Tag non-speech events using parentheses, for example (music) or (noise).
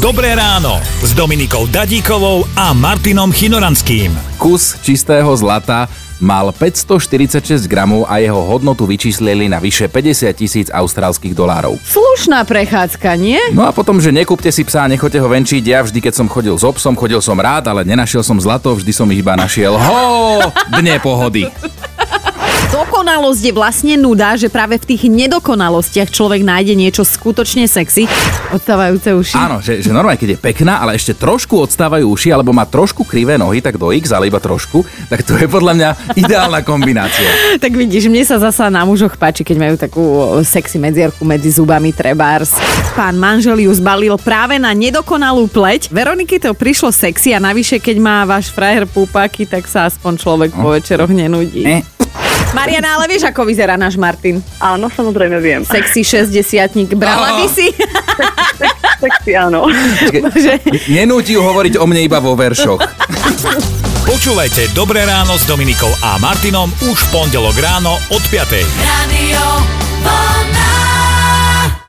Dobré ráno s Dominikou Dadíkovou a Martinom Chinoranským. Kus čistého zlata mal 546 gramov a jeho hodnotu vyčíslili na vyše 50 tisíc austrálskych dolárov. Slušná prechádzka, nie? No a potom, že nekúpte si psa a nechoďte ho venčiť, ja vždy, keď som chodil s obsom, chodil som rád, ale nenašiel som zlato, vždy som iba našiel. Ho, dne pohody. Dokonalosť je vlastne nuda, že práve v tých nedokonalostiach človek nájde niečo skutočne sexy. Odstávajúce uši. Áno, že, že normálne, keď je pekná, ale ešte trošku odstávajú uši, alebo má trošku krivé nohy, tak do X, ale iba trošku, tak to je podľa mňa ideálna kombinácia. (laughs) Tak vidíš, mne sa zasa na mužoch páči, keď majú takú sexy medzierku medzi zubami trebárs. Pán manžel ju zbalil práve na nedokonalú pleť. Veroniky to prišlo sexy a navyše, keď má váš frajer púpaky, tak sa aspoň človek po večeroch nenudí. Eh. Mariana, ale vieš, ako vyzerá náš Martin? Áno, samozrejme viem. Sexy 60 Brala by si? Sexy, áno. Bože. Nenúti ju hovoriť o mne iba vo veršoch. Počúvajte Dobré ráno s Dominikou a Martinom už v pondelok ráno od 5. Radio.